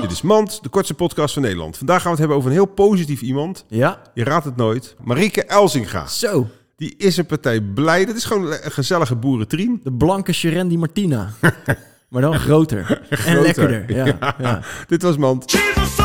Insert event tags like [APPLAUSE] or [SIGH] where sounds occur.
Dit is Mand, de kortste podcast van Nederland. Vandaag gaan we het hebben over een heel positief iemand. Ja, Je raadt het nooit. Marieke Elsinga. zo. Die is een partij blij. Dat is gewoon een gezellige boerentrien. De blanke Sherendi Martina. [LAUGHS] maar dan groter. [LAUGHS] En lekkerder. Ja, ja. Dit was Mand. Jesus